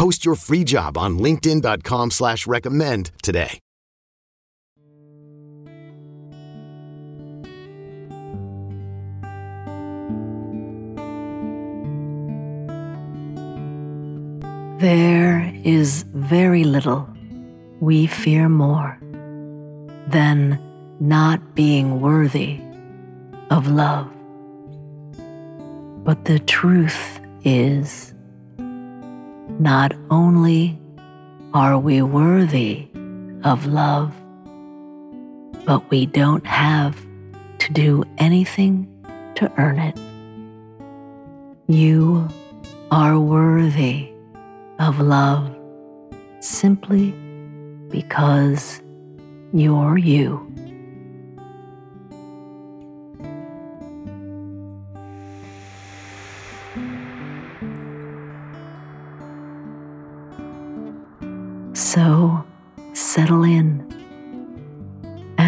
Post your free job on linkedin.com slash recommend today. There is very little we fear more than not being worthy of love. But the truth is, not only are we worthy of love, but we don't have to do anything to earn it. You are worthy of love simply because you're you.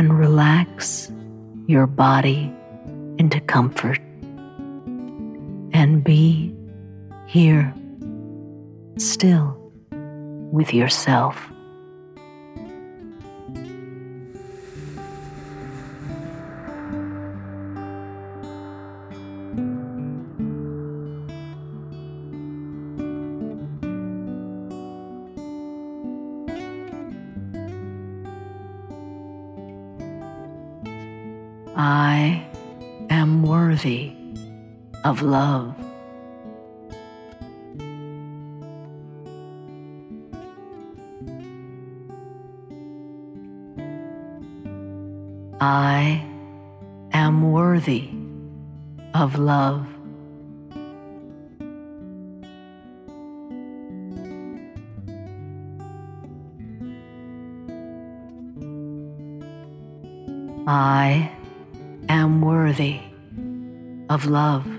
And relax your body into comfort and be here still with yourself. I am worthy of love. I am worthy of love. I am worthy of love.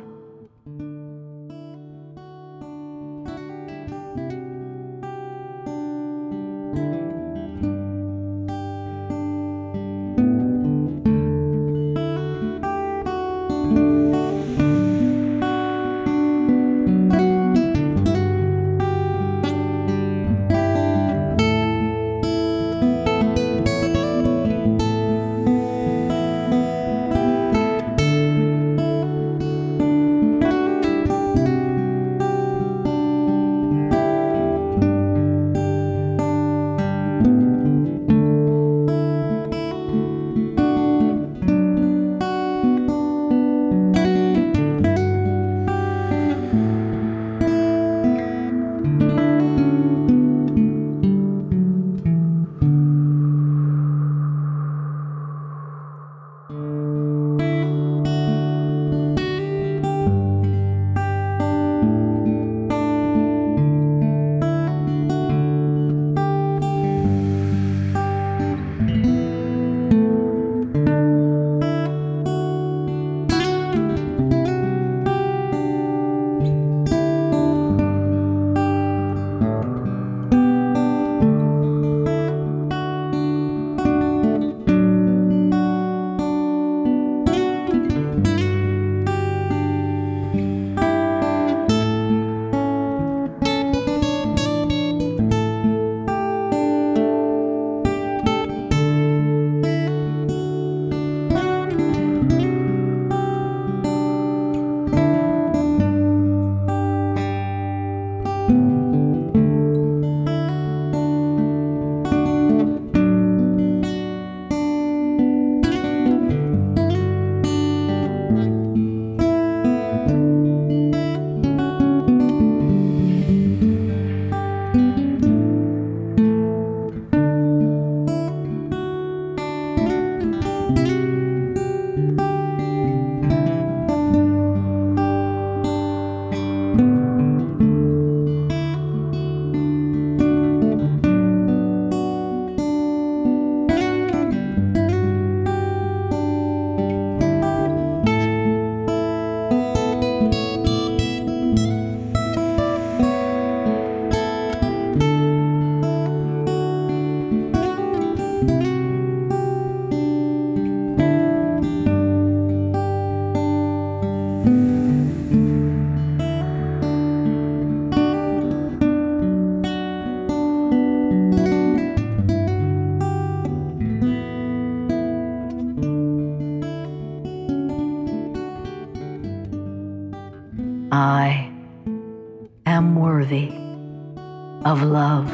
Of love.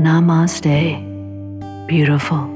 Namaste, beautiful.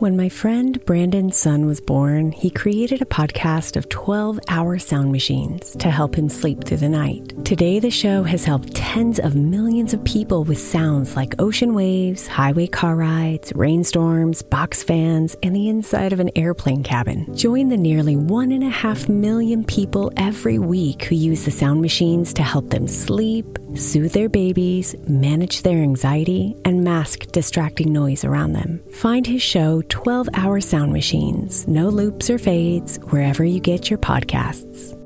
When my friend Brandon's son was born, he created a podcast of 12 hour sound machines to help him sleep through the night. Today, the show has helped tens of millions of people with sounds like ocean waves, highway car rides, rainstorms, box fans, and the inside of an airplane cabin. Join the nearly one and a half million people every week who use the sound machines to help them sleep, soothe their babies, manage their anxiety, and mask distracting noise around them. Find his show 12 Hour Sound Machines, no loops or fades, wherever you get your podcasts.